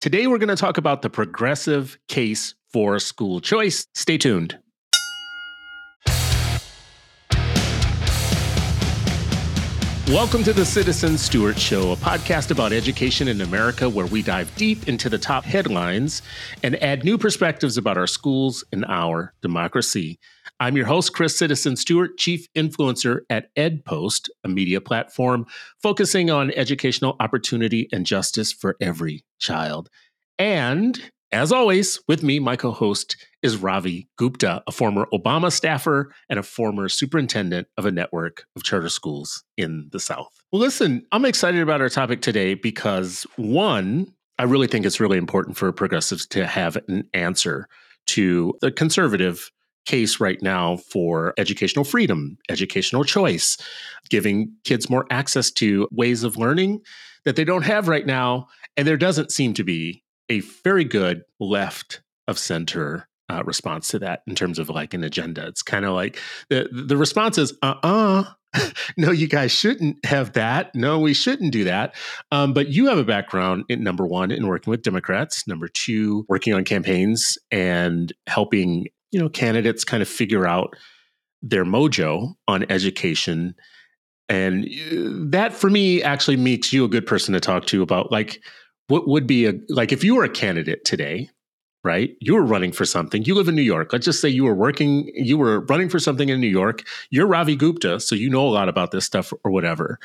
Today, we're going to talk about the progressive case for school choice. Stay tuned. Welcome to the Citizen Stewart Show, a podcast about education in America where we dive deep into the top headlines and add new perspectives about our schools and our democracy. I'm your host, Chris Citizen Stewart, Chief Influencer at EdPost, a media platform focusing on educational opportunity and justice for every child. And as always, with me, my co host is Ravi Gupta, a former Obama staffer and a former superintendent of a network of charter schools in the South. Well, listen, I'm excited about our topic today because one, I really think it's really important for progressives to have an answer to the conservative case right now for educational freedom, educational choice, giving kids more access to ways of learning that they don't have right now. And there doesn't seem to be a very good left of center uh, response to that in terms of like an agenda. It's kind of like the the response is, uh uh no, you guys shouldn't have that. No, we shouldn't do that. Um, but you have a background in number one in working with Democrats, number two, working on campaigns and helping you know candidates kind of figure out their mojo on education. And uh, that for me actually makes you a good person to talk to about like what would be a like if you were a candidate today right? You were running for something. You live in New York. Let's just say you were working, you were running for something in New York. You're Ravi Gupta, so you know a lot about this stuff or whatever.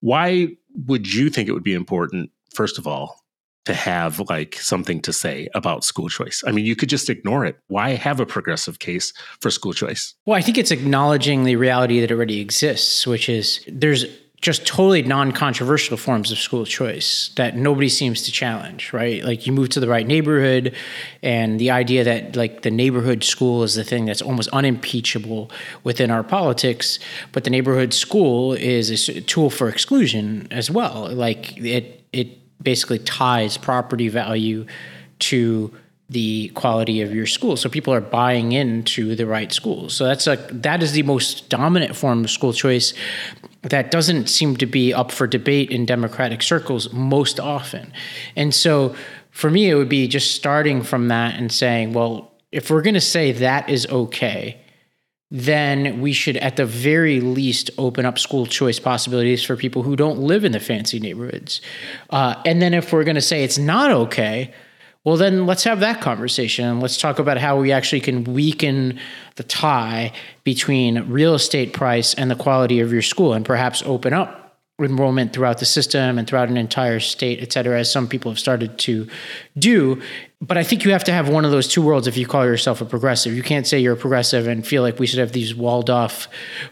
Why would you think it would be important, first of all, to have like something to say about school choice? I mean, you could just ignore it. Why have a progressive case for school choice? Well, I think it's acknowledging the reality that already exists, which is there's just totally non-controversial forms of school choice that nobody seems to challenge right like you move to the right neighborhood and the idea that like the neighborhood school is the thing that's almost unimpeachable within our politics but the neighborhood school is a tool for exclusion as well like it it basically ties property value to the quality of your school. So people are buying into the right schools. So that's a that is the most dominant form of school choice that doesn't seem to be up for debate in democratic circles most often. And so for me it would be just starting from that and saying, well, if we're going to say that is okay, then we should at the very least open up school choice possibilities for people who don't live in the fancy neighborhoods. Uh, and then if we're going to say it's not okay, well, then let's have that conversation and let's talk about how we actually can weaken the tie between real estate price and the quality of your school and perhaps open up enrollment throughout the system and throughout an entire state, et cetera, as some people have started to do. But I think you have to have one of those two worlds if you call yourself a progressive. You can't say you're a progressive and feel like we should have these walled off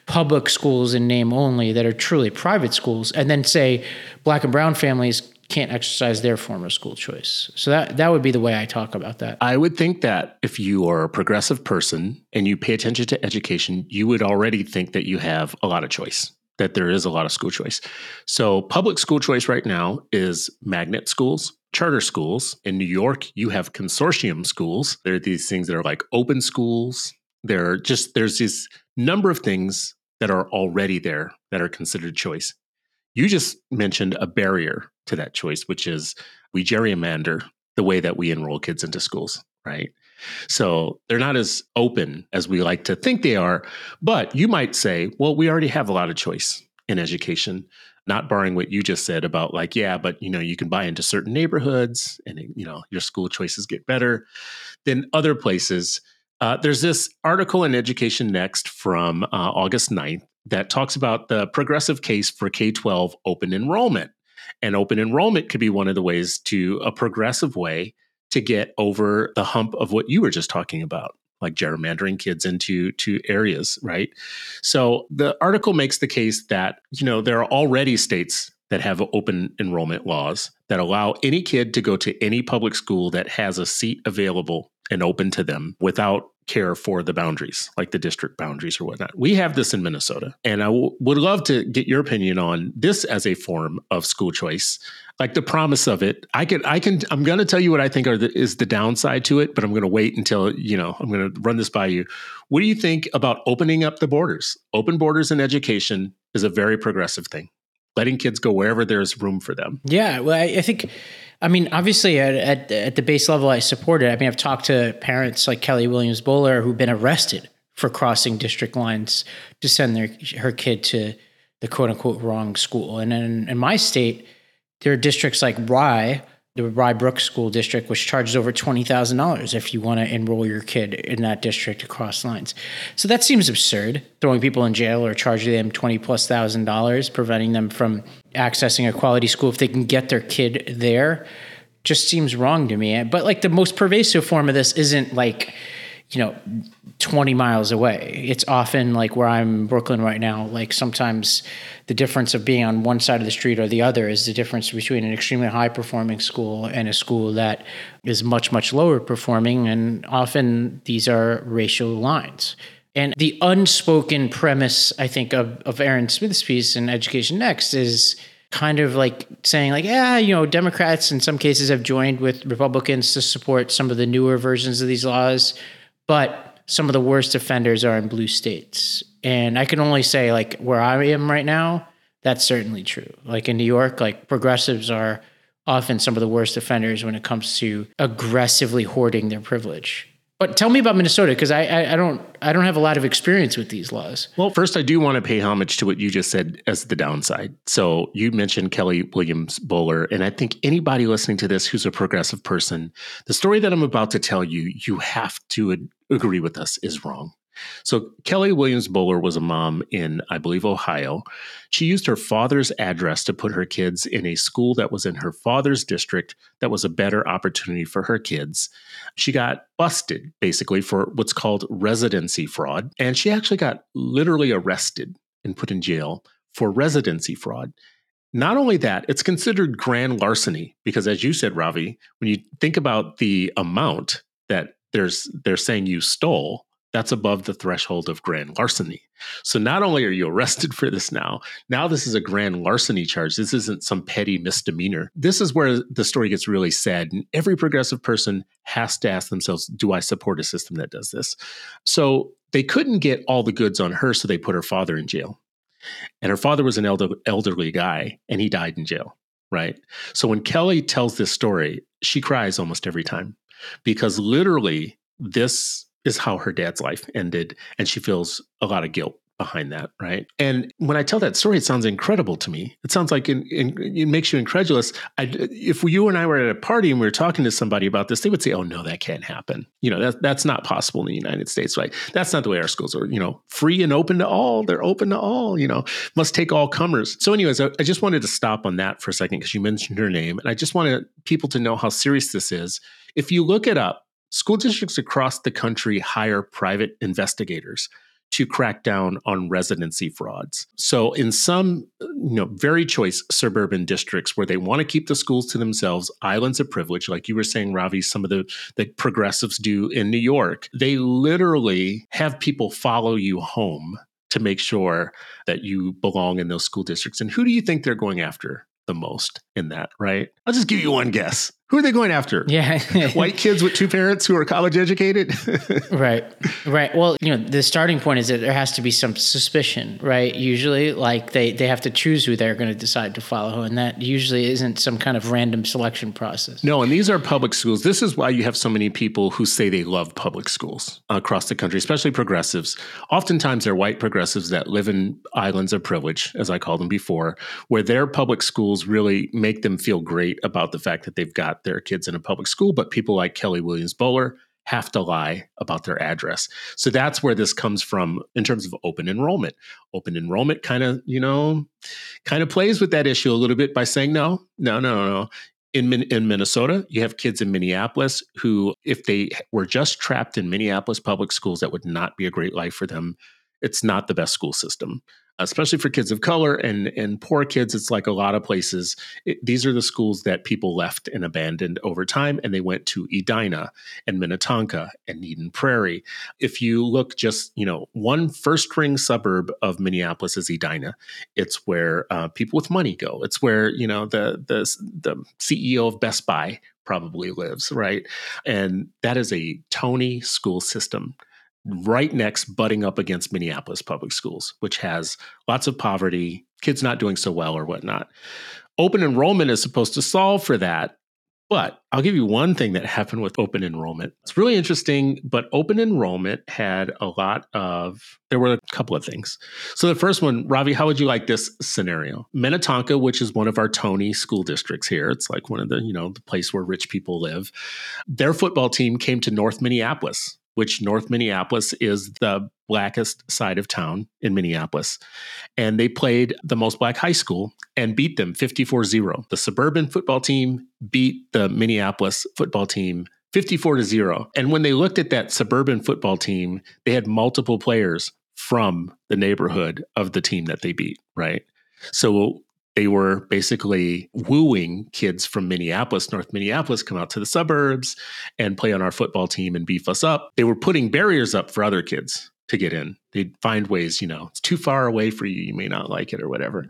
public schools in name only that are truly private schools, and then say black and brown families can't exercise their form of school choice. So that that would be the way I talk about that. I would think that if you are a progressive person and you pay attention to education, you would already think that you have a lot of choice, that there is a lot of school choice. So public school choice right now is magnet schools, charter schools. In New York, you have consortium schools. There are these things that are like open schools. There are just there's this number of things that are already there that are considered choice. You just mentioned a barrier to that choice, which is we gerrymander the way that we enroll kids into schools, right? So they're not as open as we like to think they are. But you might say, well, we already have a lot of choice in education, not barring what you just said about like, yeah, but you know, you can buy into certain neighborhoods and you know, your school choices get better than other places. Uh, there's this article in Education Next from uh, August 9th that talks about the progressive case for K 12 open enrollment. And open enrollment could be one of the ways to a progressive way to get over the hump of what you were just talking about like gerrymandering kids into to areas right? So the article makes the case that you know there are already states that have open enrollment laws that allow any kid to go to any public school that has a seat available and open to them without care for the boundaries, like the district boundaries or whatnot. We have this in Minnesota. And I w- would love to get your opinion on this as a form of school choice. Like the promise of it, I can, I can, I'm going to tell you what I think are the, is the downside to it, but I'm going to wait until, you know, I'm going to run this by you. What do you think about opening up the borders? Open borders in education is a very progressive thing letting kids go wherever there's room for them. Yeah, well, I, I think I mean, obviously, at, at, at the base level, I support it. I mean, I've talked to parents like Kelley Williams Bolar who've been arrested for crossing district lines to send their her kid to the quote unquote wrong school. And in, in my state, there are districts like Rye the Rye Brook School District, which charges over twenty thousand dollars if you want to enroll your kid in that district across lines. So that seems absurd, throwing people in jail or charging them twenty plus thousand dollars, preventing them from accessing a quality school if they can get their kid there. Just seems wrong to me. But like the most pervasive form of this isn't like you know 20 miles away it's often like where i'm in brooklyn right now like sometimes the difference of being on one side of the street or the other is the difference between an extremely high performing school and a school that is much much lower performing and often these are racial lines and the unspoken premise i think of, of aaron smith's piece in education next is kind of like saying like yeah you know democrats in some cases have joined with republicans to support some of the newer versions of these laws but some of the worst offenders are in blue states. And I can only say, like, where I am right now, that's certainly true. Like in New York, like progressives are often some of the worst offenders when it comes to aggressively hoarding their privilege. But tell me about Minnesota because I, I, I don't I don't have a lot of experience with these laws. Well, first I do want to pay homage to what you just said as the downside. So you mentioned Kelley Williams Bolar, and I think anybody listening to this who's a progressive person, the story that I'm about to tell you, you have to agree with us is wrong. So Kelley Williams Bolar was a mom in, I believe, Ohio. She used her father's address to put her kids in a school that was in her father's district that was a better opportunity for her kids. She got busted basically for what's called residency fraud. And she actually got literally arrested and put in jail for residency fraud. Not only that, it's considered grand larceny because, as you said, Ravi, when you think about the amount that there's they're saying you stole, that's above the threshold of grand larceny. So not only are you arrested for this now, now this is a grand larceny charge. This isn't some petty misdemeanor. This is where the story gets really sad. And every progressive person has to ask themselves, do I support a system that does this? So they couldn't get all the goods on her, so they put her father in jail. And her father was an elder, elderly guy, and he died in jail, right? So when Kelley tells this story, she cries almost every time because literally this is how her dad's life ended. And she feels a lot of guilt behind that, right? And when I tell that story, it sounds incredible to me. It sounds like in, in, it makes you incredulous. I, if you and I were at a party and we were talking to somebody about this, they would say, "Oh no, that can't happen." You know, that that's not possible in the United States, right? That's not the way our schools are. You know, free and open to all. They're open to all. You know, must take all comers. So, anyways, I, I just wanted to stop on that for a second because you mentioned her name, and I just wanted people to know how serious this is. If you look it up, school districts across the country hire private investigators to crack down on residency frauds. So in some you know very choice suburban districts where they want to keep the schools to themselves, islands of privilege like you were saying Ravi some of the the progressives do in New York, they literally have people follow you home to make sure that you belong in those school districts. And who do you think they're going after the most in that, right? I'll just give you one guess. Who are they going after? Yeah. White kids with two parents who are college educated? right. Right. Well, you know, the starting point is that there has to be some suspicion, right? Usually, like they, they have to choose who they're going to decide to follow. And that usually isn't some kind of random selection process. No, and these are public schools. This is why you have so many people who say they love public schools across the country, especially progressives. Oftentimes, they're white progressives that live in islands of privilege, as I called them before, where their public schools really make them feel great about the fact that they've got their kids in a public school, but people like Kelley Williams Bolar have to lie about their address. So that's where this comes from in terms of open enrollment. Open enrollment kind of, you know, kind of plays with that issue a little bit by saying no, no, no, no. In, in Minnesota, you have kids in Minneapolis who, if they were just trapped in Minneapolis public schools, that would not be a great life for them. It's not the best school system especially for kids of color and and poor kids it's like a lot of places it, these are the schools that people left and abandoned over time and they went to edina and minnetonka and eden prairie. If you look just you know one first ring suburb of minneapolis is edina. It's where uh, people with money go. It's where you know the the the ceo of best buy probably lives right? And that is a tony school system right next, butting up against Minneapolis public schools, which has lots of poverty, kids not doing so well or whatnot. Open enrollment is supposed to solve for that, But I'll give you one thing that happened with open enrollment. It's really interesting, but open enrollment had a lot of, there were a couple of things. So the first one, Ravi, how would you like this scenario? Minnetonka, which is one of our Tony school districts here, it's like one of the, you know, the place where rich people live. Their football team came to North Minneapolis which North Minneapolis is the blackest side of town in Minneapolis. And they played the most black high school and beat them 54 0. The suburban football team beat the Minneapolis football team 54 to 0. And when they looked at that suburban football team, they had multiple players from the neighborhood of the team that they beat, right? So they were basically wooing kids from Minneapolis, North Minneapolis, come out to the suburbs and play on our football team and beef us up. They were putting barriers up for other kids to get in. They'd find ways, you know, it's too far away for you. You may not like it or whatever.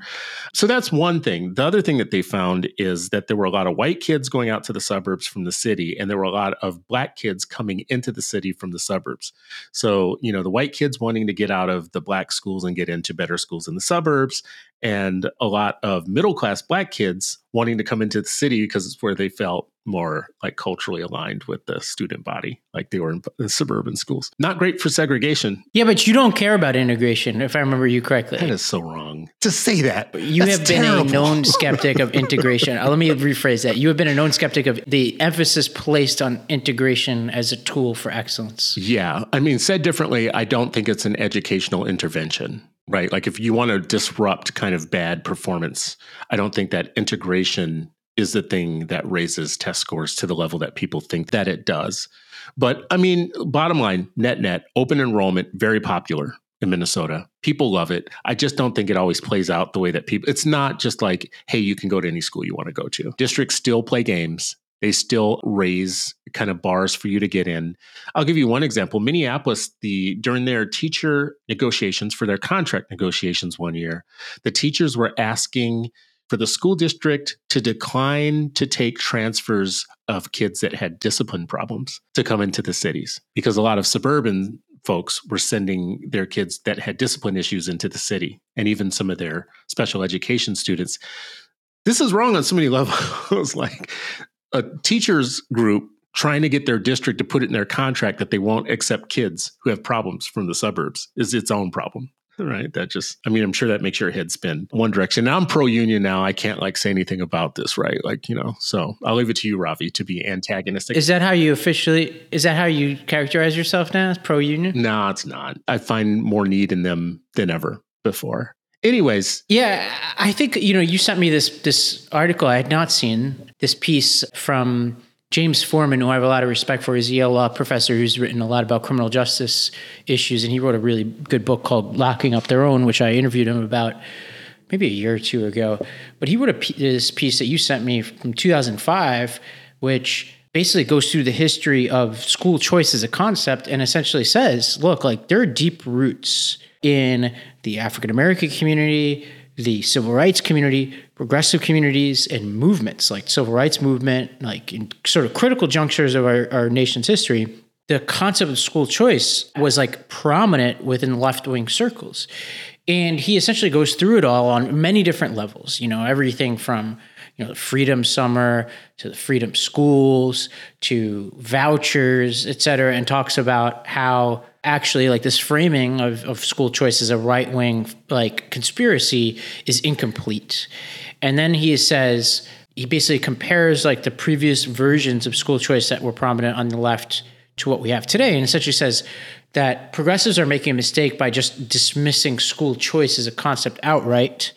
So that's one thing. The other thing that they found is that there were a lot of white kids going out to the suburbs from the city, and there were a lot of black kids coming into the city from the suburbs. So, you know, the white kids wanting to get out of the black schools and get into better schools in the suburbs, and a lot of middle class black kids wanting to come into the city because it's where they felt more like culturally aligned with the student body, like they were in the suburban schools. Not great for segregation. Yeah, but you don't care about integration, if I remember you correctly. That is so wrong to say that. You That's have been terrible. a known skeptic of integration. Uh, Let me rephrase that. You have been a known skeptic of the emphasis placed on integration as a tool for excellence. Yeah. I mean, said differently, I don't think it's an educational intervention, right? Like if you want to disrupt kind of bad performance, I don't think that integration is the thing that raises test scores to the level that people think that it does. But I mean, bottom line, net net, open enrollment, very popular in Minnesota. People love it. I just don't think it always plays out the way that people, it's not just like, hey, you can go to any school you want to go to. Districts still play games. They still raise kind of bars for you to get in. I'll give you one example. Minneapolis, the during their teacher negotiations for their contract negotiations one year, the teachers were asking for the school district to decline to take transfers of kids that had discipline problems to come into the cities because a lot of suburban folks were sending their kids that had discipline issues into the city and even some of their special education students. This is wrong on so many levels like a teachers group trying to get their district to put it in their contract that they won't accept kids who have problems from the suburbs is its own problem right that just i mean i'm sure that makes your head spin one direction. Now i'm pro union now. I can't like say anything about this right? Like you know so i'll leave it to you ravi to be antagonistic. Is that how you officially, is that how you characterize yourself now as pro union? no it's not. I find more need in them than ever before. Anyways. Yeah, I think you know you sent me this this article. I had not seen this piece from James Forman, who I have a lot of respect for. He's a Yale law professor who's written a lot about criminal justice issues, and he wrote a really good book called "Locking Up Their Own," which I interviewed him about maybe a year or two ago. But he wrote a p- this piece that you sent me from 2005, which basically goes through the history of school choice as a concept and essentially says, look, like there are deep roots in the African American community, the civil rights community, progressive communities, and movements like civil rights movement, like in sort of critical junctures of our, our nation's history. The concept of school choice was like prominent within left wing circles. And he essentially goes through it all on many different levels, you know, everything from you know, the Freedom Summer to the Freedom Schools to vouchers, et cetera, and talks about how actually like this framing of, of school choice as a right wing like conspiracy is incomplete. And then he says he basically compares like the previous versions of school choice that were prominent on the left to what we have today, and essentially says that progressives are making a mistake by just dismissing school choice as a concept outright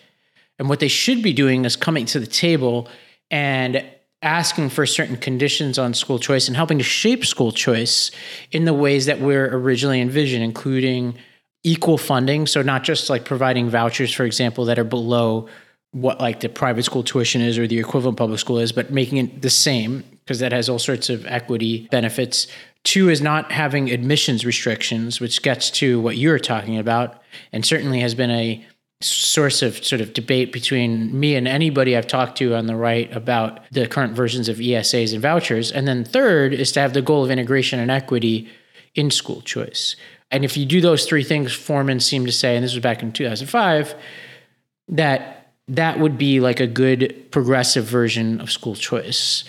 and what they should be doing is coming to the table and asking for certain conditions on school choice and helping to shape school choice in the ways that we're originally envisioned, including equal funding. So, not just like providing vouchers, for example, that are below what like the private school tuition is or the equivalent public school is, but making it the same because that has all sorts of equity benefits. Two is not having admissions restrictions, which gets to what you're talking about, and certainly has been a source of sort of debate between me and anybody I've talked to on the right about the current versions of ESAs and vouchers. And then third is to have the goal of integration and equity in school choice. And if you do those three things, Forman seemed to say, and this was back in 2005, that that would be like a good progressive version of school choice.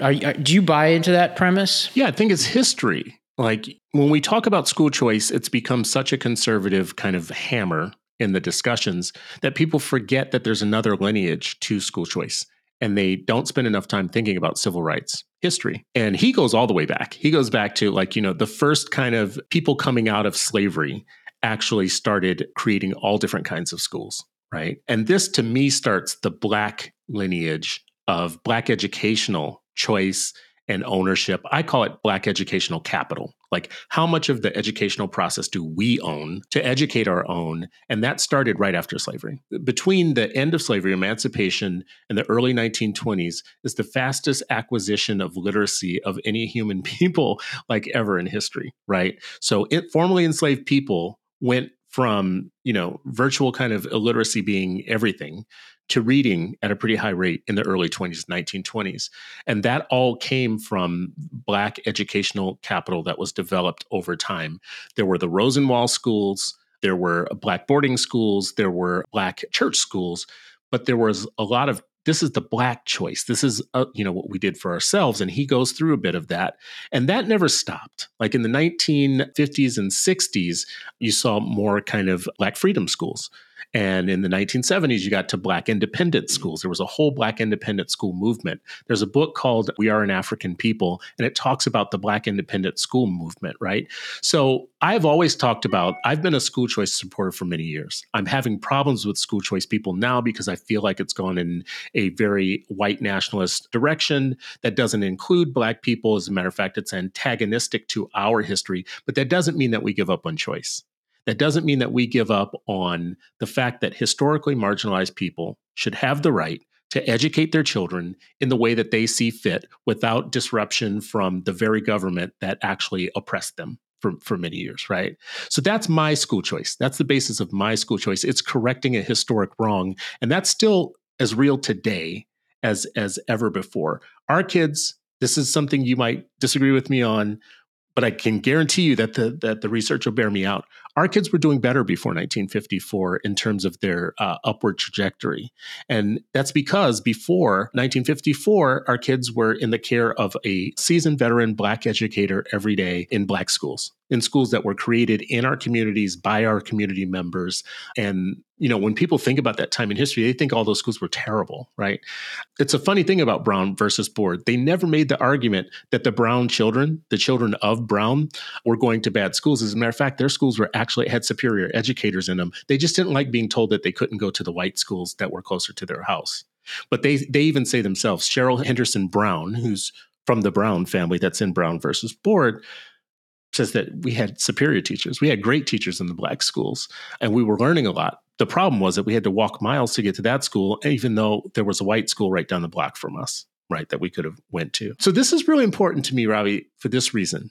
Are, are, do you buy into that premise? Yeah, I think it's history. Like when we talk about school choice, it's become such a conservative kind of hammer in the discussions that people forget that there's another lineage to school choice and they don't spend enough time thinking about civil rights history. And he goes all the way back. He goes back to like, you know, the first kind of people coming out of slavery actually started creating all different kinds of schools, right? And this to me starts the black lineage of black educational choice and ownership. I call it black educational capital. Like, how much of the educational process do we own to educate our own? And that started right after slavery. Between the end of slavery, emancipation, and the early 1920s is the fastest acquisition of literacy of any human people like ever in history, right? So, it, formerly enslaved people went from, you know, virtual kind of illiteracy being everything to reading at a pretty high rate in the early 20s, 1920s. And that all came from Black educational capital that was developed over time. There were the Rosenwald schools, there were Black boarding schools, there were Black church schools, but there was a lot of this is the black choice this is uh, you know what we did for ourselves and he goes through a bit of that and that never stopped like in the 1950s and 60s you saw more kind of black freedom schools and in the 1970s, you got to Black independent schools. There was a whole Black independent school movement. There's a book called We Are an African People, and it talks about the Black independent school movement, right? So I've always talked about, I've been a school choice supporter for many years. I'm having problems with school choice people now because I feel like it's gone in a very white nationalist direction that doesn't include Black people. As a matter of fact, it's antagonistic to our history, but that doesn't mean that we give up on choice. That doesn't mean that we give up on the fact that historically marginalized people should have the right to educate their children in the way that they see fit without disruption from the very government that actually oppressed them for, for many years, right? So that's my school choice. That's the basis of my school choice. It's correcting a historic wrong. And that's still as real today as as ever before. Our kids, this is something you might disagree with me on, but I can guarantee you that the that the research will bear me out. Our kids were doing better before 1954 in terms of their uh, upward trajectory, and that's because before 1954, our kids were in the care of a seasoned veteran black educator every day in black schools in schools that were created in our communities by our community members. And, you know, when people think about that time in history, they think all those schools were terrible, right? It's a funny thing about Brown versus Board. They never made the argument that the Brown children, the children of Brown, were going to bad schools. As a matter of fact, their schools were actually had superior educators in them. They just didn't like being told that they couldn't go to the white schools that were closer to their house. But they they even say themselves, Cheryl Henderson Brown, who's from the Brown family that's in Brown versus Board, says that we had superior teachers. We had great teachers in the black schools, and we were learning a lot. The problem was that we had to walk miles to get to that school, even though there was a white school right down the block from us, right, that we could have went to. So this is really important to me, Ravi, for this reason,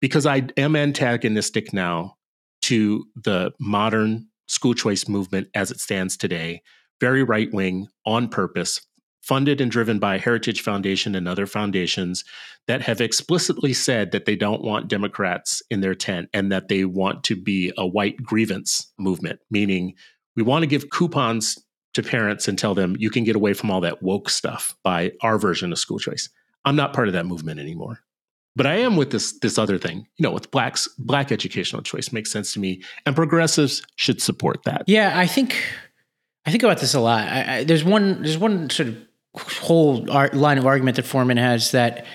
because I am antagonistic now to the modern school choice movement as it stands today, very right wing, on purpose, funded and driven by Heritage Foundation and other foundations that have explicitly said that they don't want Democrats in their tent and that they want to be a white grievance movement, meaning we want to give coupons to parents and tell them you can get away from all that woke stuff by our version of school choice. I'm not part of that movement anymore. But I am with this this other thing, you know, with blacks black educational choice makes sense to me, and progressives should support that. Yeah, I think I think about this a lot. I, I, there's one there's one sort of whole line of argument that Forman has that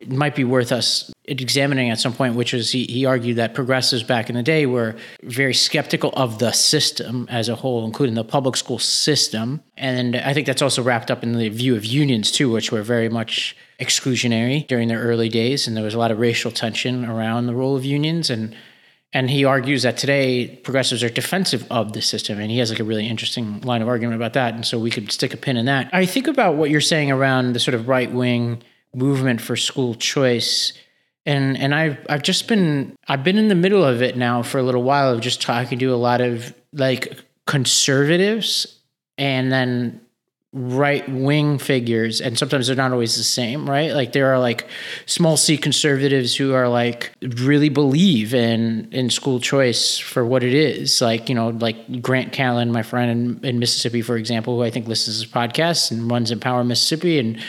it might be worth us examining at some point, which is he, he argued that progressives back in the day were very skeptical of the system as a whole, including the public school system. And I think that's also wrapped up in the view of unions, too, which were very much exclusionary during their early days. And there was a lot of racial tension around the role of unions. And and he argues that today progressives are defensive of the system. And he has like a really interesting line of argument about that. And so we could stick a pin in that. I think about what you're saying around the sort of right wing movement for school choice. And and I've I've just been I've been in the middle of it now for a little while of just talking to a lot of like conservatives and then right wing figures and sometimes they're not always the same right? Like there are like small c conservatives who are like really believe in in school choice for what it is. Like you know like grant callen my friend in, in mississippi for example who i think listens to this podcast and runs empower mississippi and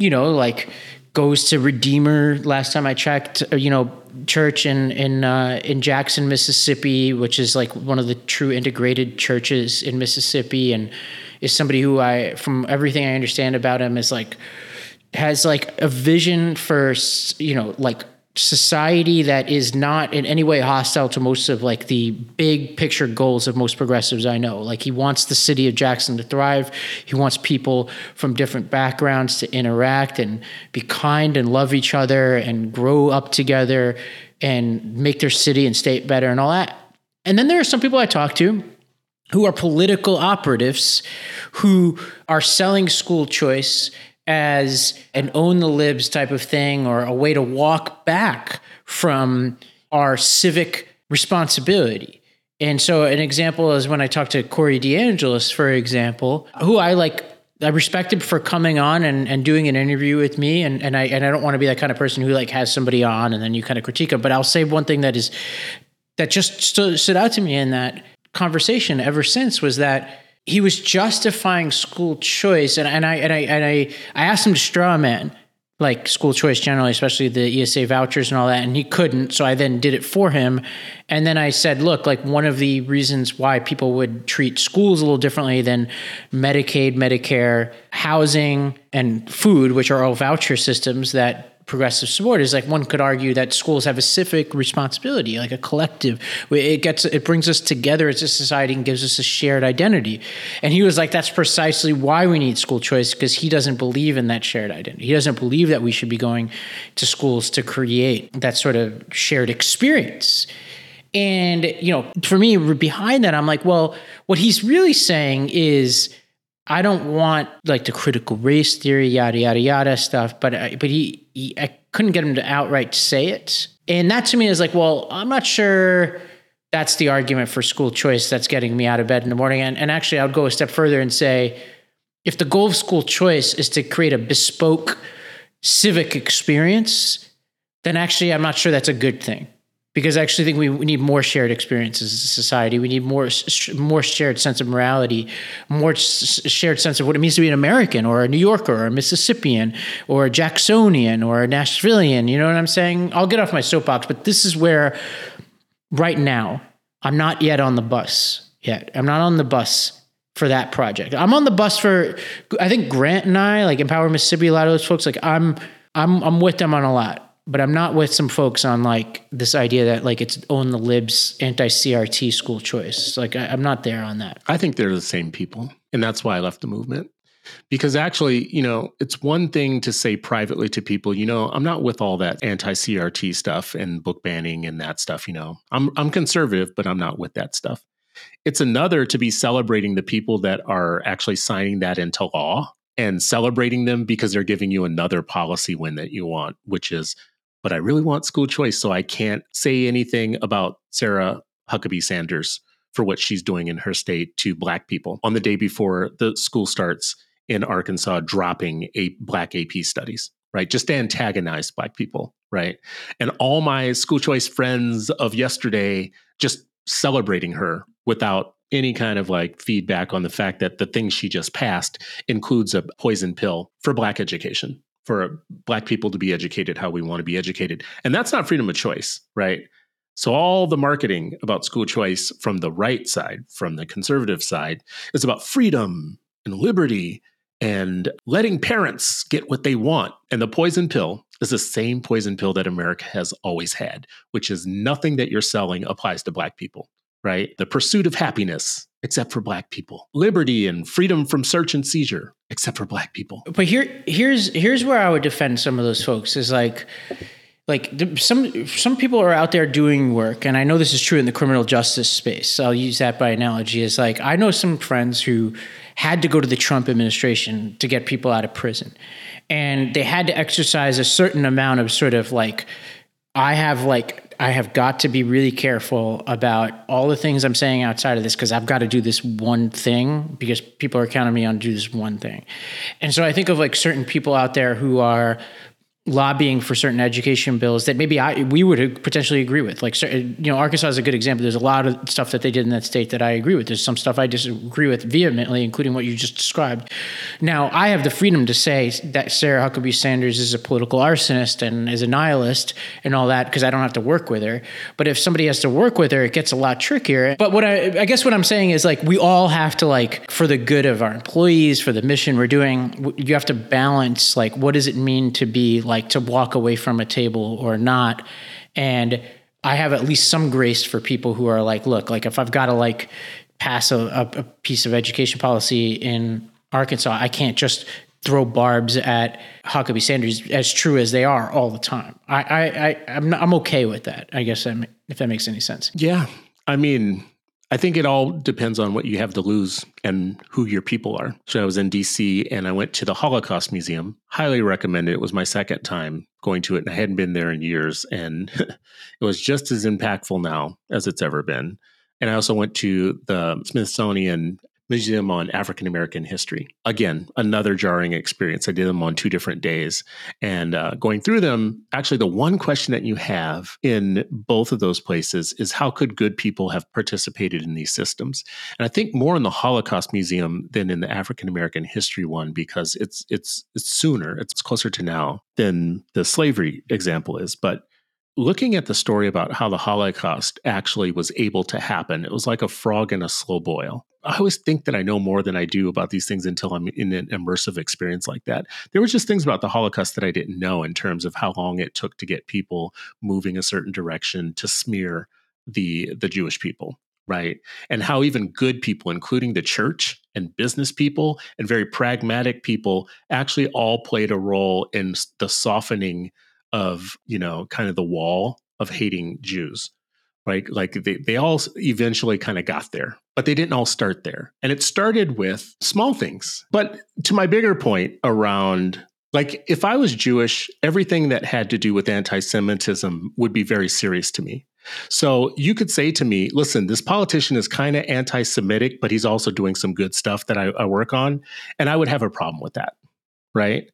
you know, like goes to Redeemer. Last time I checked, uh, you know, church in in uh, in Jackson, Mississippi, which is like one of the true integrated churches in Mississippi, and is somebody who I, from everything I understand about him, is like has like a vision for you know like society that is not in any way hostile to most of like the big picture goals of most progressives I know. Like he wants the city of Jackson to thrive. He wants people from different backgrounds to interact and be kind and love each other and grow up together and make their city and state better and all that. And then there are some people I talk to who are political operatives who are selling school choice as an own the libs type of thing or a way to walk back from our civic responsibility. And so an example is when I talked to Corey DeAngelis, for example, who I like I respect him for coming on and, and doing an interview with me. And, and I and I don't want to be that kind of person who like has somebody on and then you kind of critique them. But I'll say one thing that is that just stood, stood out to me in that conversation ever since was that he was justifying school choice, and, and I and I and I I asked him to straw man like school choice generally, especially the ESA vouchers and all that, and he couldn't. So I then did it for him, and then I said, look, like one of the reasons why people would treat schools a little differently than Medicaid, Medicare, housing, and food, which are all voucher systems that progressive support is like one could argue that schools have a civic responsibility, like a collective. It gets it brings us together as a society and gives us a shared identity. And he was like, that's precisely why we need school choice because he doesn't believe in that shared identity. He doesn't believe that we should be going to schools to create that sort of shared experience. And you know, for me, behind that, I'm like, well, what he's really saying is I don't want like the critical race theory, yada yada yada stuff, but but he, he, I couldn't get him to outright say it, and that to me is like, well, I'm not sure that's the argument for school choice that's getting me out of bed in the morning. And, and actually, I would go a step further and say, if the goal of school choice is to create a bespoke civic experience, then actually, I'm not sure that's a good thing because I actually think we, need more shared experiences as a society. We need more more shared sense of morality, more shared sense of what it means to be an American or a New Yorker or a Mississippian or a Jacksonian or a Nashvilleian. You know what I'm saying? I'll get off my soapbox, but this is where right now I'm not yet on the bus yet. I'm not on the bus for that project. I'm on the bus for I think Grant and I like Empower Mississippi. A lot of those folks like I'm I'm I'm with them on a lot but I'm not with some folks on like this idea that like it's own the libs anti CRT school choice. Like I, am not there on that. I think they're the same people, and that's why I left the movement. Because actually, you know, it's one thing to say privately to people, you know, I'm not with all that anti CRT stuff and book banning and that stuff. You know, I'm I'm conservative, but I'm not with that stuff. It's another to be celebrating the people that are actually signing that into law and celebrating them because they're giving you another policy win that you want, which is but I really want school choice. So I can't say anything about Sarah Huckabee Sanders for what she's doing in her state to black people on the day before the school starts in Arkansas, dropping a black AP studies, right? Just to antagonize black people, right? And all my school choice friends of yesterday just celebrating her without any kind of like feedback on the fact that the thing she just passed includes a poison pill for black education for black people to be educated how we want to be educated. And that's not freedom of choice, right? So all the marketing about school choice from the right side, from the conservative side, is about freedom and liberty and letting parents get what they want. And the poison pill is the same poison pill that America has always had, which is nothing that you're selling applies to black people, right? The pursuit of happiness except for black people. Liberty and freedom from search and seizure, except for black people. But here here's here's where I would defend some of those folks is like like some some people are out there doing work and I know this is true in the criminal justice space. I'll use that by analogy is like I know some friends who had to go to the Trump administration to get people out of prison. And they had to exercise a certain amount of sort of like I have like I have got to be really careful about all the things I'm saying outside of this because I've got to do this one thing because people are counting me on to do this one thing. And so I think of like certain people out there who are lobbying for certain education bills that maybe I we would potentially agree with. Like you know, Arkansas is a good example. There's a lot of stuff that they did in that state that I agree with. There's some stuff I disagree with vehemently, including what you just described. Now, I have the freedom to say that Sarah Huckabee Sanders is a political arsonist and is a nihilist and all that because I don't have to work with her. But if somebody has to work with her, it gets a lot trickier. But what I I guess what I'm saying is like we all have to like for the good of our employees, for the mission we're doing, you have to balance like what does it mean to be like to walk away from a table or not. And I have at least some grace for people who are like, look, like if I've got to like pass a, a, piece of education policy in Arkansas, I can't just throw barbs at Huckabee Sanders as true as they are all the time. I, I, I I'm, I'm okay with that. I guess if that makes any sense. Yeah, I mean, I think it all depends on what you have to lose and who your people are. So I was in DC and I went to the Holocaust Museum. Highly recommend it. It was my second time going to it and I hadn't been there in years. And it was just as impactful now as it's ever been. And I also went to the Smithsonian Museum on African American History. Again, another jarring experience. I did them on two different days. And uh, going through them, actually, the one question that you have in both of those places is how could good people have participated in these systems? And I think more in the Holocaust Museum than in the African American History one because it's it's it's sooner, it's closer to now than the slavery example is. But looking at the story about how the Holocaust actually was able to happen, it was like a frog in a slow boil. I always think that I know more than I do about these things until I'm in an immersive experience like that. There were just things about the Holocaust that I didn't know in terms of how long it took to get people moving a certain direction to smear the the Jewish people, right? And how even good people, including the church and business people and very pragmatic people, actually all played a role in the softening of, you know, kind of the wall of hating Jews right? Like they, they all eventually kind of got there, but they didn't all start there. And it started with small things. But to my bigger point around like if I was Jewish, everything that had to do with anti Semitism would be very serious to me. So you could say to me, listen, this politician is kind of anti Semitic, but he's also doing some good stuff that I, I work on. And I would have a problem with that. Right.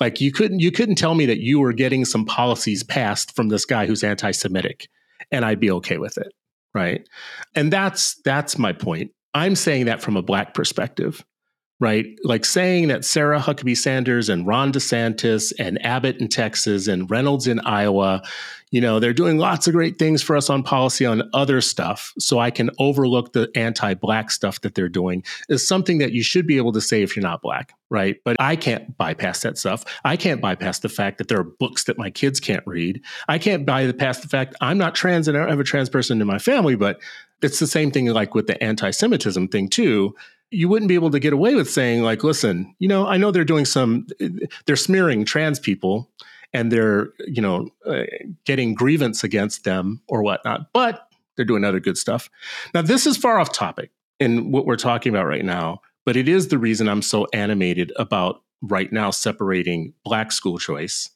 Like you couldn't you couldn't tell me that you were getting some policies passed from this guy who's anti-Semitic and I'd be okay with it. Right. And that's that's my point. I'm saying that from a black perspective right? Like saying that Sarah Huckabee Sanders and Ron DeSantis and Abbott in Texas and Reynolds in Iowa, you know, they're doing lots of great things for us on policy on other stuff. So I can overlook the anti black stuff that they're doing is something that you should be able to say if you're not black, right? But I can't bypass that stuff. I can't bypass the fact that there are books that my kids can't read. I can't bypass the fact I'm not trans and I don't have a trans person in my family, but it's the same thing like with the anti Semitism thing, too you wouldn't be able to get away with saying like listen you know i know they're doing some they're smearing trans people and they're you know uh, getting grievance against them or whatnot but they're doing other good stuff. Now this is far off topic in what we're talking about right now but it is the reason i'm so animated about right now separating black school choice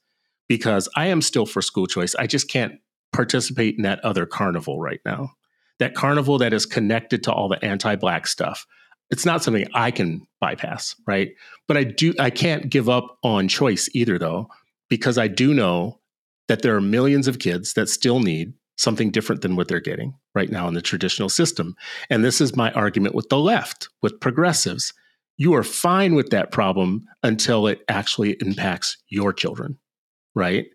because i am still for school choice. I just can't participate in that other carnival right now. That carnival that is connected to all the anti-black stuff it's not something I can bypass, right? But I do I can't give up on choice either though because I do know that there are millions of kids that still need something different than what they're getting right now in the traditional system. And this is my argument with the left, with progressives. You are fine with that problem until it actually impacts your children, right?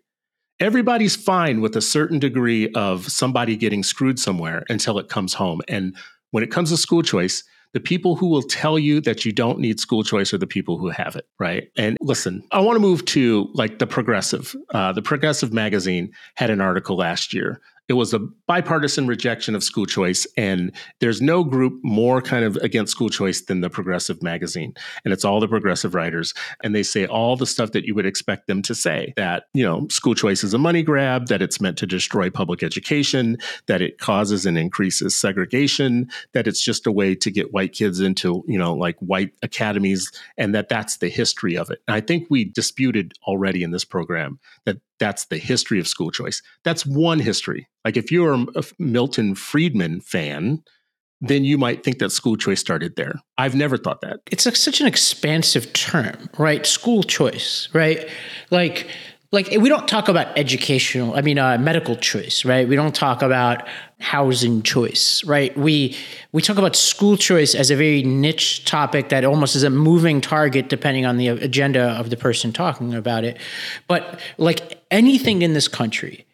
Everybody's fine with a certain degree of somebody getting screwed somewhere until it comes home. And when it comes to school choice, the people who will tell you that you don't need school choice are the people who have it, right? And listen, I want to move to like the progressive. Uh, the progressive magazine had an article last year it was a bipartisan rejection of school choice and there's no group more kind of against school choice than the progressive magazine and it's all the progressive writers and they say all the stuff that you would expect them to say that you know school choice is a money grab that it's meant to destroy public education that it causes and increases segregation that it's just a way to get white kids into you know like white academies and that that's the history of it. And i think we disputed already in this program that that's the history of school choice. That's one history. Like if you're a Milton Friedman fan, then you might think that school choice started there. I've never thought that. It's like such an expansive term, right? School choice, right? Like like we don't talk about educational i mean uh, medical choice right we don't talk about housing choice right we we talk about school choice as a very niche topic that almost is a moving target depending on the agenda of the person talking about it but like anything in this country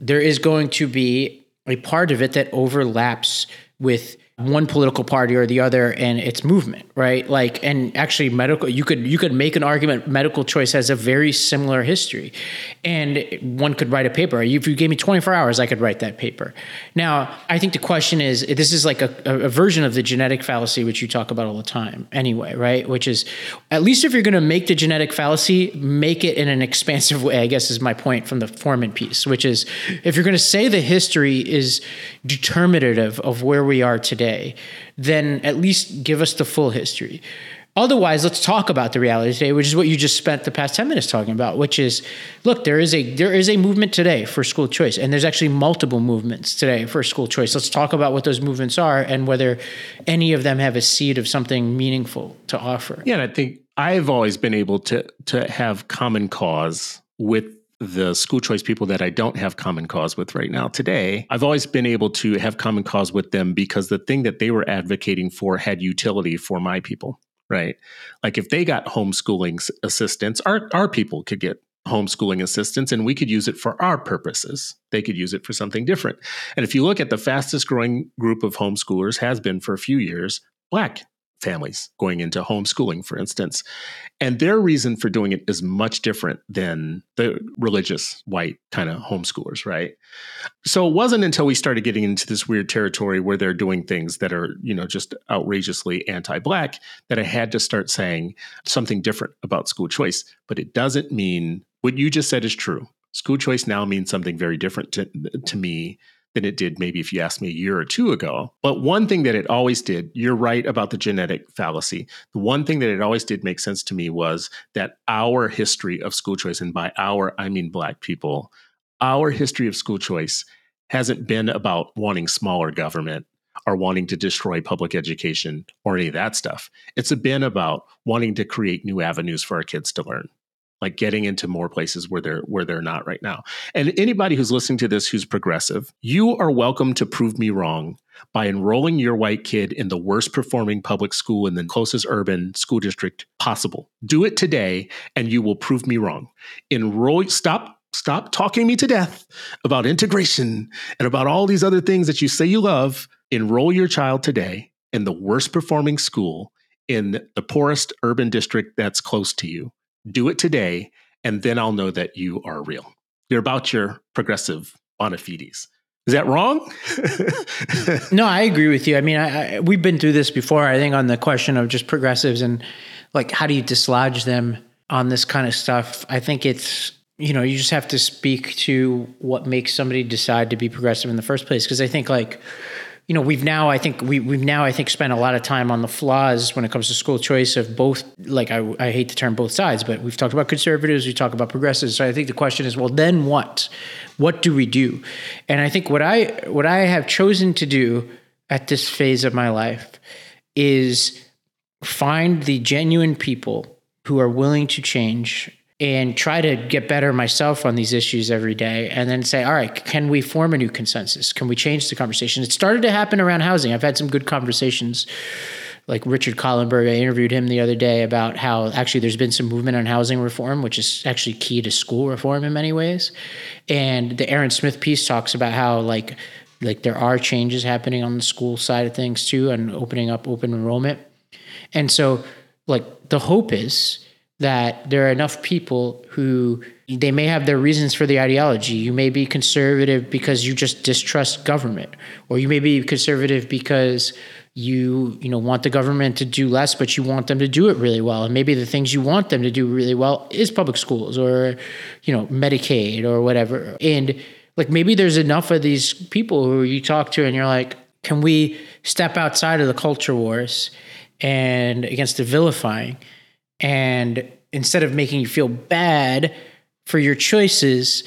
there is going to be a part of it that overlaps with one political party or the other and its movement right? Like and actually medical you could you could make an argument medical choice has a very similar history. And one could write a paper. If you gave me 24 hours i could write that paper. Now i think the question is this is like a, a version of the genetic fallacy which you talk about all the time anyway right? Which is at least if you're going to make the genetic fallacy make it in an expansive way i guess is my point from the Forman piece which is if you're going to say the history is determinative of where we are today today, then at least give us the full history. Otherwise, let's talk about the reality today, which is what you just spent the past 10 minutes talking about, which is look, there is a there is a movement today for school choice, and there's actually multiple movements today for school choice. Let's talk about what those movements are and whether any of them have a seed of something meaningful to offer. Yeah, and I think I've always been able to to have common cause with the school choice people that I don't have common cause with right now today, I've always been able to have common cause with them because the thing that they were advocating for had utility for my people, right? Like if they got homeschooling assistance, our, our people could get homeschooling assistance and we could use it for our purposes. They could use it for something different. And if you look at the fastest growing group of homeschoolers has been for a few years, black families going into homeschooling, for instance. And their reason for doing it is much different than the religious white kind of homeschoolers, right? So it wasn't until we started getting into this weird territory where they're doing things that are, you know, just outrageously anti black that I had to start saying something different about school choice. But it doesn't mean what you just said is true. School choice now means something very different to, to me than it did maybe if you asked me a year or two ago. But one thing that it always did, you're right about the genetic fallacy. The one thing that it always did make sense to me was that our history of school choice, and by our, I mean Black people, our history of school choice hasn't been about wanting smaller government or wanting to destroy public education or any of that stuff. It's been about wanting to create new avenues for our kids to learn like getting into more places where they're where they're not right now. And anybody who's listening to this who's progressive, you are welcome to prove me wrong by enrolling your white kid in the worst performing public school in the closest urban school district possible. Do it today and you will prove me wrong. Enroll stop stop talking me to death about integration and about all these other things that you say you love. Enroll your child today in the worst performing school in the poorest urban district that's close to you do it today, and then I'll know that you are real. You're about your progressive bona fides. Is that wrong? no, I agree with you. I mean, I, I, we've been through this before. I think on the question of just progressives and like how do you dislodge them on this kind of stuff. I think it's you know you just have to speak to what makes somebody decide to be progressive in the first place. Because I think like you know, we've now, I think, we, we've now, I think, spent a lot of time on the flaws when it comes to school choice of both, like, I, I hate the term both sides, but we've talked about conservatives, we talk about progressives. So I think the question is, well, then what? What do we do? And I think what I, what I have chosen to do at this phase of my life is find the genuine people who are willing to change and try to get better myself on these issues every day and then say all right can we form a new consensus? Can we change the conversation? It started to happen around housing. I've had some good conversations like richard kahlenberg i interviewed him the other day about how actually there's been some movement on housing reform which is actually key to school reform in many ways. And the aaron smith piece talks about how like like there are changes happening on the school side of things too and opening up open enrollment. And so like the hope is that there are enough people who they may have their reasons for the ideology. You may be conservative because you just distrust government, or you may be conservative because you you know want the government to do less, but you want them to do it really well. And maybe the things you want them to do really well is public schools or you know Medicaid or whatever. And like maybe there's enough of these people who you talk to, and you're like, can we step outside of the culture wars and against the vilifying? and instead of making you feel bad for your choices,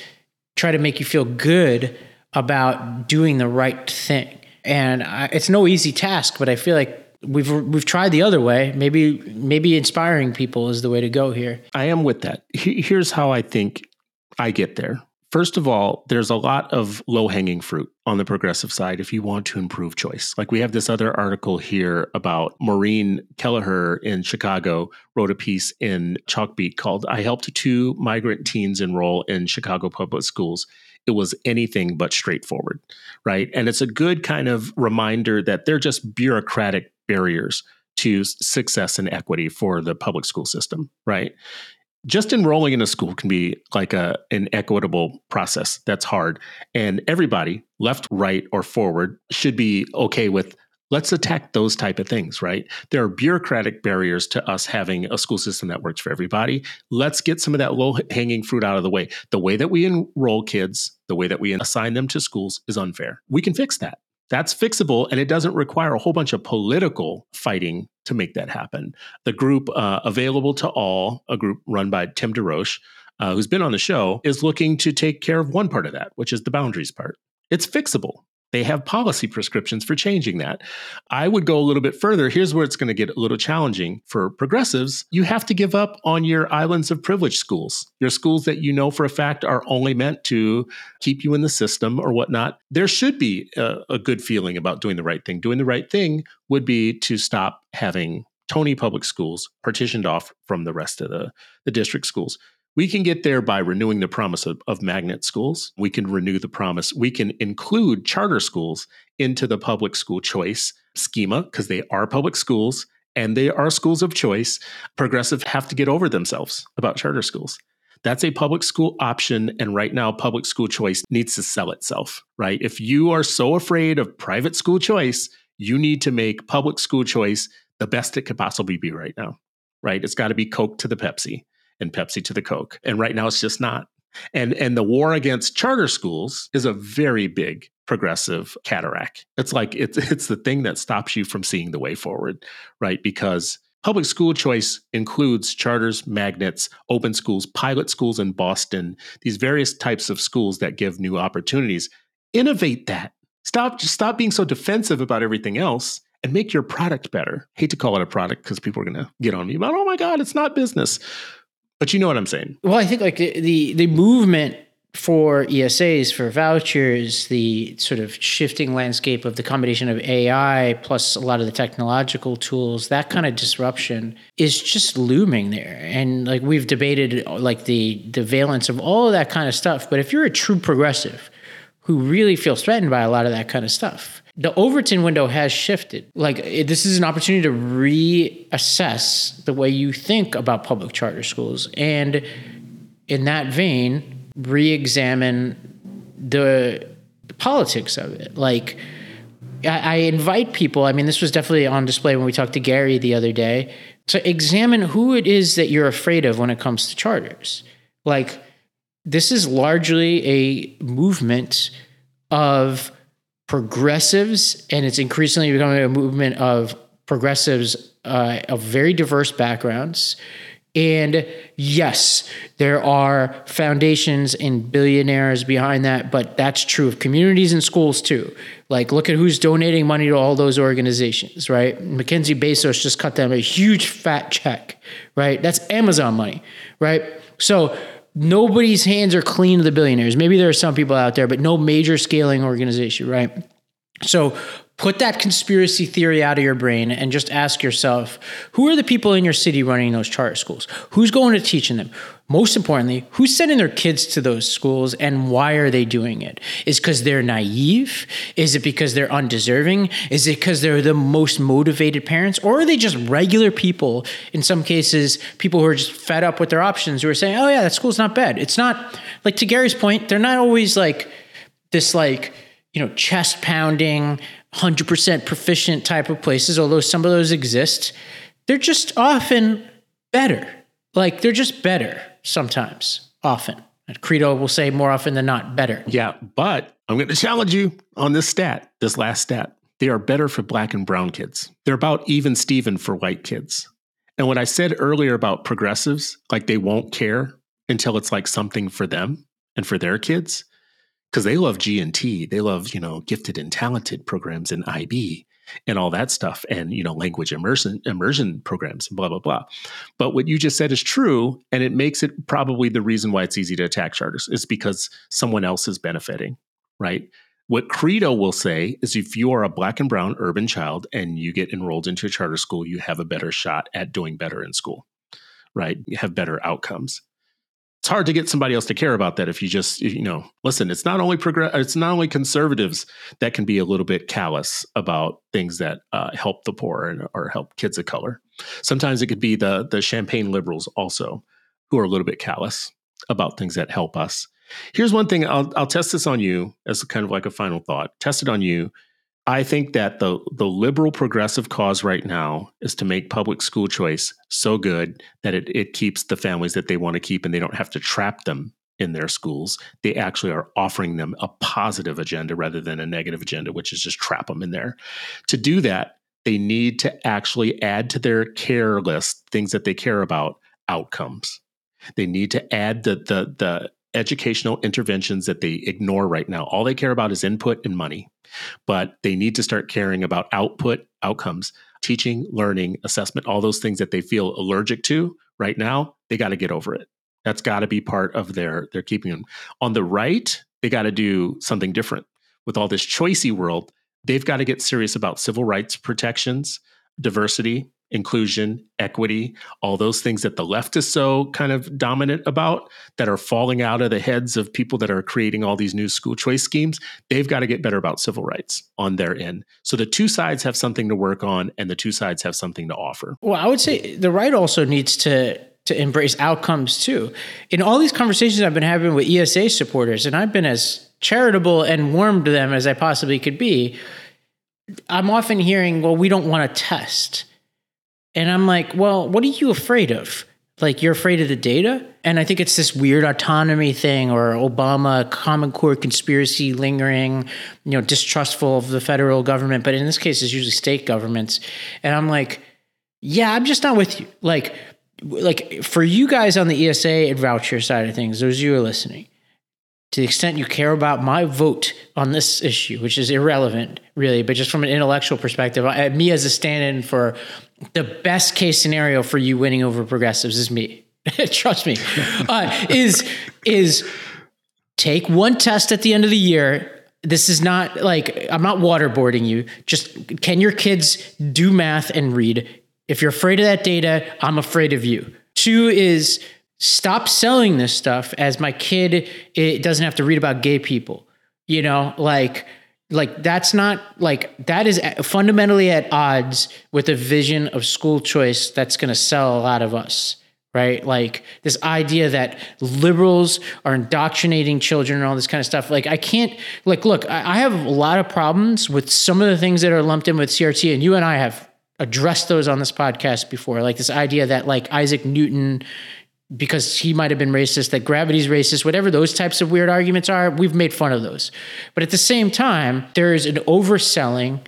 try to make you feel good about doing the right thing. And I, it's no easy task, but I feel like we've we've tried the other way. Maybe maybe inspiring people is the way to go here. I am with that. Here's how I think I get there. First of all, there's a lot of low hanging fruit on the progressive side if you want to improve choice. Like we have this other article here about Maureen Kelleher in Chicago wrote a piece in Chalkbeat called I helped two migrant teens enroll in Chicago public schools. It was anything but straightforward, right? And it's a good kind of reminder that they're just bureaucratic barriers to success and equity for the public school system, right? Just enrolling in a school can be like a an equitable process. That's hard. And everybody left right or forward should be okay with let's attack those type of things right? There are bureaucratic barriers to us having a school system that works for everybody. Let's get some of that low hanging fruit out of the way. The way that we enroll kids the way that we assign them to schools is unfair. We can fix that that's fixable and it doesn't require a whole bunch of political fighting to make that happen. The group uh, available to all, a group run by Tim DeRoche, uh, who's been on the show, is looking to take care of one part of that, which is the boundaries part. It's fixable. They have policy prescriptions for changing that. I would go a little bit further. Here's where it's going to get a little challenging for progressives. You have to give up on your islands of privilege schools, your schools that you know for a fact are only meant to keep you in the system or whatnot. There should be a, a good feeling about doing the right thing. Doing the right thing would be to stop having Tony public schools partitioned off from the rest of the, the district schools. We can get there by renewing the promise of, of, magnet schools. We can renew the promise. We can include charter schools into the public school choice schema because they are public schools and they are schools of choice. Progressive have to get over themselves about charter schools. That's a public school option. And right now, public school choice needs to sell itself, right? If you are so afraid of private school choice, you need to make public school choice the best it could possibly be right now, right? It's got to be Coke to the Pepsi and Pepsi to the Coke. And right now it's just not. And and the war against charter schools is a very big progressive cataract. It's like it's it's the thing that stops you from seeing the way forward, right? Because public school choice includes charters, magnets, open schools, pilot schools in Boston, these various types of schools that give new opportunities. Innovate that. Stop stop being so defensive about everything else and make your product better. Hate to call it a product because people are going to get on me about, oh my God, it's not business. But you know what I'm saying. Well, I think like the, the, movement for ESAs, for vouchers, the sort of shifting landscape of the combination of AI plus a lot of the technological tools, that kind of disruption is just looming there. And like we've debated like the the valence of all of that kind of stuff. But if you're a true progressive who really feels threatened by a lot of that kind of stuff, the Overton window has shifted. Like this is an opportunity to reassess the way you think about public charter schools, and in that vein, re-examine the, the politics of it. Like I, I invite people. I mean, this was definitely on display when we talked to Gary the other day. To examine who it is that you're afraid of when it comes to charters. Like this is largely a movement of progressives, and it's increasingly becoming a movement of progressives uh, of very diverse backgrounds. And yes, there are foundations and billionaires behind that, but that's true of communities and schools too. Like, look at who's donating money to all those organizations, right? Mackenzie Bezos just cut them a huge fat check, right? That's Amazon money, right? So, nobody's hands are clean to the billionaires. Maybe there are some people out there, but no major scaling organization, right? So put that conspiracy theory out of your brain and just ask yourself who are the people in your city running those charter schools? Who's going to teach in them? Most importantly, who's sending their kids to those schools and why are they doing it? Is because they're naive? Is it because they're undeserving? Is it because they're the most motivated parents? Or are they just regular people? In some cases, people who are just fed up with their options who are saying, oh, yeah, that school's not bad. It's not, like to Gary's point, they're not always like this, like, you know, chest pounding, 100% proficient type of places, although some of those exist. They're just often better. Like they're just better sometimes, often. And Credo will say more often than not, better. Yeah, but I'm going to challenge you on this stat, this last stat. They are better for black and brown kids. They're about even Steven for white kids. And what I said earlier about progressives, like they won't care until it's like something for them and for their kids, because they love G and T. They love, you know, gifted and talented programs in IB. and all that stuff and you know language immersion immersion programs blah blah blah but what you just said is true and it makes it probably the reason why it's easy to attack charters is because someone else is benefiting right what credo will say is if you are a black and brown urban child and you get enrolled into a charter school you have a better shot at doing better in school right you have better outcomes it's hard to get somebody else to care about that if you just you know listen it's not only progress it's not only conservatives that can be a little bit callous about things that uh, help the poor and, or help kids of color. Sometimes it could be the the champagne liberals also who are a little bit callous about things that help us. Here's one thing i'll, I'll test this on you as kind of like a final thought. Test it on you I think that the the liberal progressive cause right now is to make public school choice so good that it, it keeps the families that they want to keep and they don't have to trap them in their schools. They actually are offering them a positive agenda rather than a negative agenda, which is just trap them in there. To do that, they need to actually add to their care list things that they care about, outcomes. They need to add the the the educational interventions that they ignore right now. All they care about is input and money but they need to start caring about output, outcomes, teaching, learning, assessment, all those things that they feel allergic to right now. They got to get over it. That's got to be part of their their keeping them. On the right, they got to do something different. With all this choicey world, they've got to get serious about civil rights protections, diversity, inclusion, equity, all those things that the left is so kind of dominant about that are falling out of the heads of people that are creating all these new school choice schemes, they've got to get better about civil rights on their end. So the two sides have something to work on and the two sides have something to offer. Well, I would say the right also needs to to embrace outcomes too. In all these conversations I've been having with ESA supporters and I've been as charitable and warm to them as I possibly could be, I'm often hearing, well, we don't want to test and I'm like, well, what are you afraid of? Like, you're afraid of the data? And I think it's this weird autonomy thing or Obama Common Core conspiracy lingering, you know, distrustful of the federal government. But in this case, it's usually state governments. And I'm like, yeah, I'm just not with you. Like, like for you guys on the ESA and voucher side of things, those you are listening, to the extent you care about my vote on this issue, which is irrelevant, really, but just from an intellectual perspective, I, me as a stand in for the best case scenario for you winning over progressives is me. Trust me, uh, is is take one test at the end of the year. This is not like I'm not waterboarding you. Just can your kids do math and read? If you're afraid of that data, I'm afraid of you. Two is stop selling this stuff as my kid it doesn't have to read about gay people. You know, like like that's not like that is fundamentally at odds with a vision of school choice that's going to sell a lot of us right? Like this idea that liberals are indoctrinating children and all this kind of stuff. Like i can't like look i have a lot of problems with some of the things that are lumped in with crt and you and i have addressed those on this podcast before. Like this idea that like isaac newton because he might have been racist, that gravity's racist, whatever those types of weird arguments are, we've made fun of those. But at the same time, there is an overselling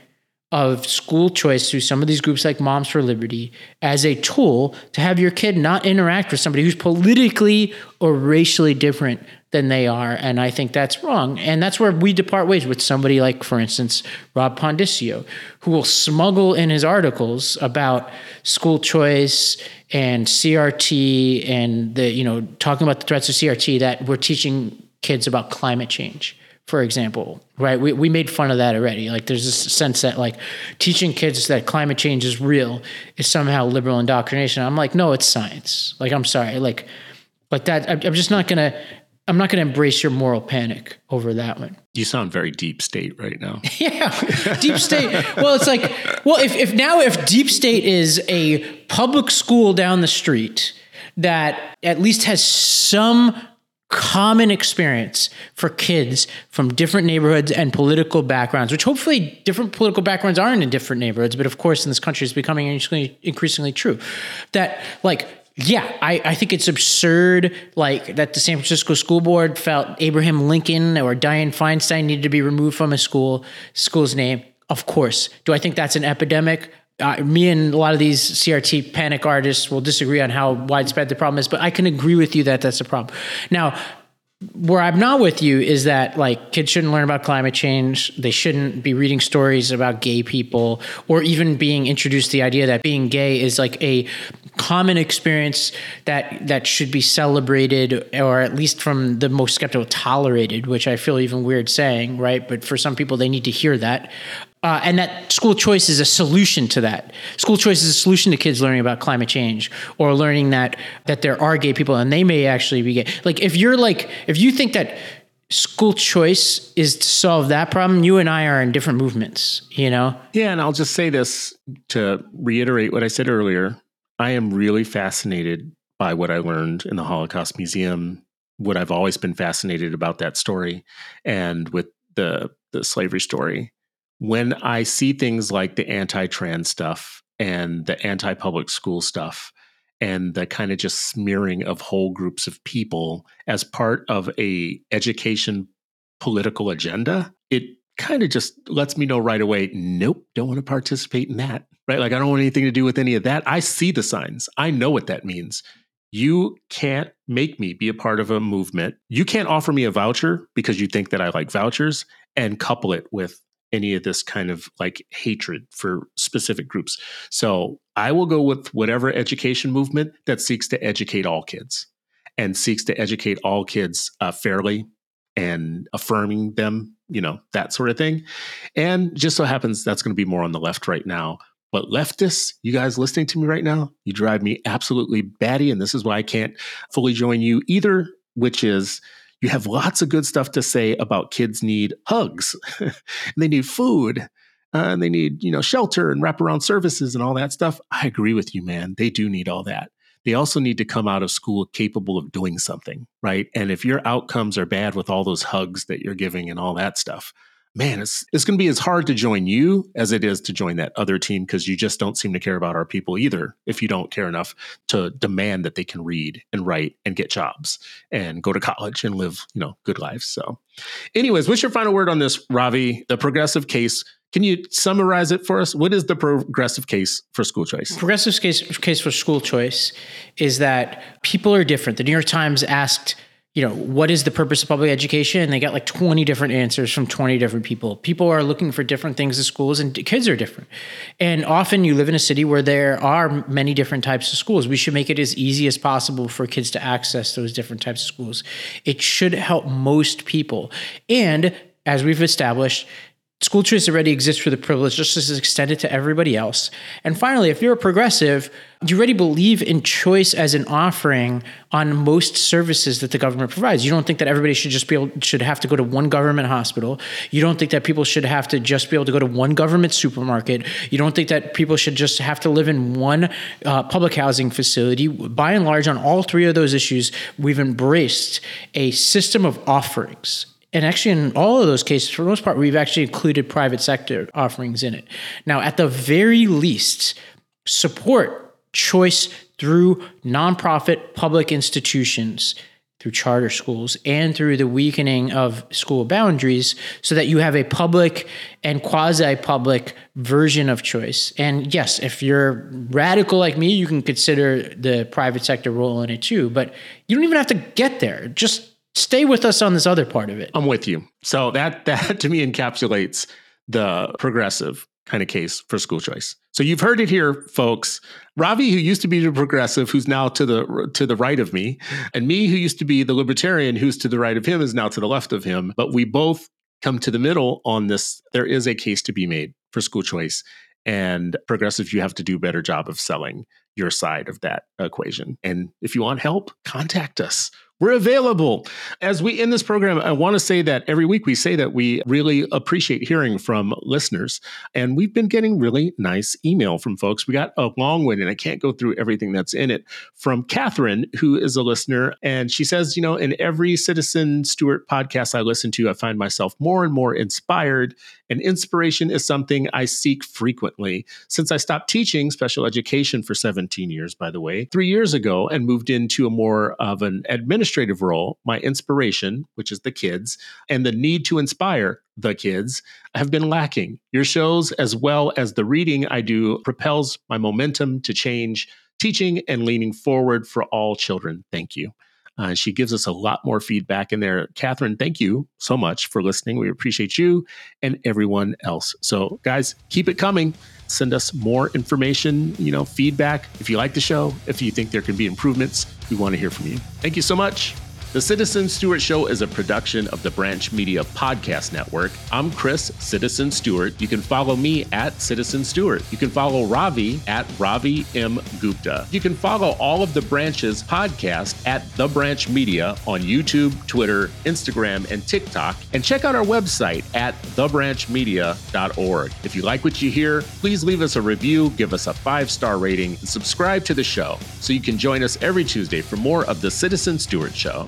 of school choice through some of these groups like Moms for Liberty as a tool to have your kid not interact with somebody who's politically or racially different than they are. And I think that's wrong. And that's where we depart ways with somebody like, for instance, Rob Pondiscio, who will smuggle in his articles about school choice and CRT and the, you know, talking about the threats of CRT that we're teaching kids about climate change for example, right? We, we made fun of that already. Like there's this sense that like teaching kids that climate change is real is somehow liberal indoctrination. I'm like, no, it's science. Like, I'm sorry. Like, but that, I'm just not going to, I'm not going to embrace your moral panic over that one. You sound very deep state right now. yeah. Deep state. well, it's like, well, if, if now, if deep state is a public school down the street that at least has some common experience for kids from different neighborhoods and political backgrounds, which hopefully different political backgrounds aren't in different neighborhoods, but of course in this country is becoming increasingly, increasingly true. That like yeah, I, I think it's absurd, like that the San Francisco School Board felt Abraham Lincoln or Dianne Feinstein needed to be removed from a school school's name. Of course. Do I think that's an epidemic? uh, me and a lot of these CRT panic artists will disagree on how widespread the problem is, but I can agree with you that that's a problem. Now, where I'm not with you is that like kids shouldn't learn about climate change. They shouldn't be reading stories about gay people or even being introduced to the idea that being gay is like a common experience that that should be celebrated or at least from the most skeptical tolerated, which I feel even weird saying, right? But for some people they need to hear that. Uh, and that school choice is a solution to that. School choice is a solution to kids learning about climate change or learning that that there are gay people and they may actually be gay. Like if you're like if you think that school choice is to solve that problem, you and I are in different movements. You know? Yeah, and I'll just say this to reiterate what I said earlier. I am really fascinated by what I learned in the Holocaust Museum. What I've always been fascinated about that story, and with the the slavery story when I see things like the anti trans stuff and the anti public school stuff and the kind of just smearing of whole groups of people as part of a education political agenda, it kind of just lets me know right away, nope, don't want to participate in that. Right? Like I don't want anything to do with any of that. I see the signs. I know what that means. You can't make me be a part of a movement. You can't offer me a voucher because you think that I like vouchers and couple it with any of this kind of like hatred for specific groups. So I will go with whatever education movement that seeks to educate all kids and seeks to educate all kids uh, fairly and affirming them, you know, that sort of thing. And just so happens that's going to be more on the left right now. But leftists, you guys listening to me right now, you drive me absolutely batty. And this is why I can't fully join you either, which is you have lots of good stuff to say about kids need hugs. They need food uh, and they need you know shelter and wraparound services and all that stuff. I agree with you man. They do need all that. They also need to come out of school capable of doing something right? And if your outcomes are bad with all those hugs that you're giving and all that stuff man, it's it's going to be as hard to join you as it is to join that other team because you just don't seem to care about our people either. If you don't care enough to demand that they can read and write and get jobs and go to college and live, you know, good lives. So, anyways, what's your final word on this, Ravi? The progressive case. Can you summarize it for us? What is the progressive case for school choice? Progressive case case for school choice is that people are different. The New York Times asked you know, what is the purpose of public education? And they got like 20 different answers from 20 different people. People are looking for different things in schools, and kids are different. And often you live in a city where there are many different types of schools. We should make it as easy as possible for kids to access those different types of schools. It should help most people. And as we've established, school choice already exists for the privileged, just as it's extended to everybody else. And finally, if you're a progressive, you already believe in choice as an offering on most services that the government provides. You don't think that everybody should just be able should have to go to one government hospital. You don't think that people should have to just be able to go to one government supermarket. You don't think that people should just have to live in one uh, public housing facility. By and large, on all three of those issues, we've embraced a system of offerings and actually, in all of those cases, for the most part, we've actually included private sector offerings in it. Now, at the very least, support choice through nonprofit public institutions, through charter schools, and through the weakening of school boundaries so that you have a public and quasi public version of choice. And yes, if you're radical like me, you can consider the private sector role in it too, but you don't even have to get there. Just stay with us on this other part of it. I'm with you. So that that to me encapsulates the progressive kind of case for school choice. So you've heard it here, folks. Ravi, who used to be the progressive, who's now to the to the right of me, and me, who used to be the libertarian, who's to the right of him, is now to the left of him. But we both come to the middle on this. There is a case to be made for school choice, and progressive, you have to do a better job of selling your side of that equation. And if you want help, contact us. We're available. As we end this program, I want to say that every week we say that we really appreciate hearing from listeners. And we've been getting really nice email from folks. We got a long one, and I can't go through everything that's in it, from Catherine, who is a listener. And she says, You know, in every Citizen Stewart podcast I listen to, I find myself more and more inspired. And inspiration is something I seek frequently. Since I stopped teaching special education for 17 years, by the way, three years ago, and moved into a more of an administrative role, my inspiration, which is the kids, and the need to inspire the kids have been lacking. Your shows, as well as the reading I do, propels my momentum to change, teaching and leaning forward for all children. Thank you. Uh, she gives us a lot more feedback in there. Catherine, thank you so much for listening. We appreciate you and everyone else. So, guys, keep it coming. Send us more information, you know, feedback. If you like the show, if you think there can be improvements, we want to hear from you. Thank you so much. The Citizen Stewart Show is a production of the Branch Media Podcast Network. I'm Chris, Citizen Stewart. You can follow me at Citizen Stewart. You can follow Ravi at Ravi M. Gupta. You can follow all of the Branch's podcast at The Branch Media on YouTube, Twitter, Instagram, and TikTok. And check out our website at thebranchmedia.org. If you like what you hear, please leave us a review, give us a five star rating, and subscribe to the show so you can join us every Tuesday for more of The Citizen Stewart Show.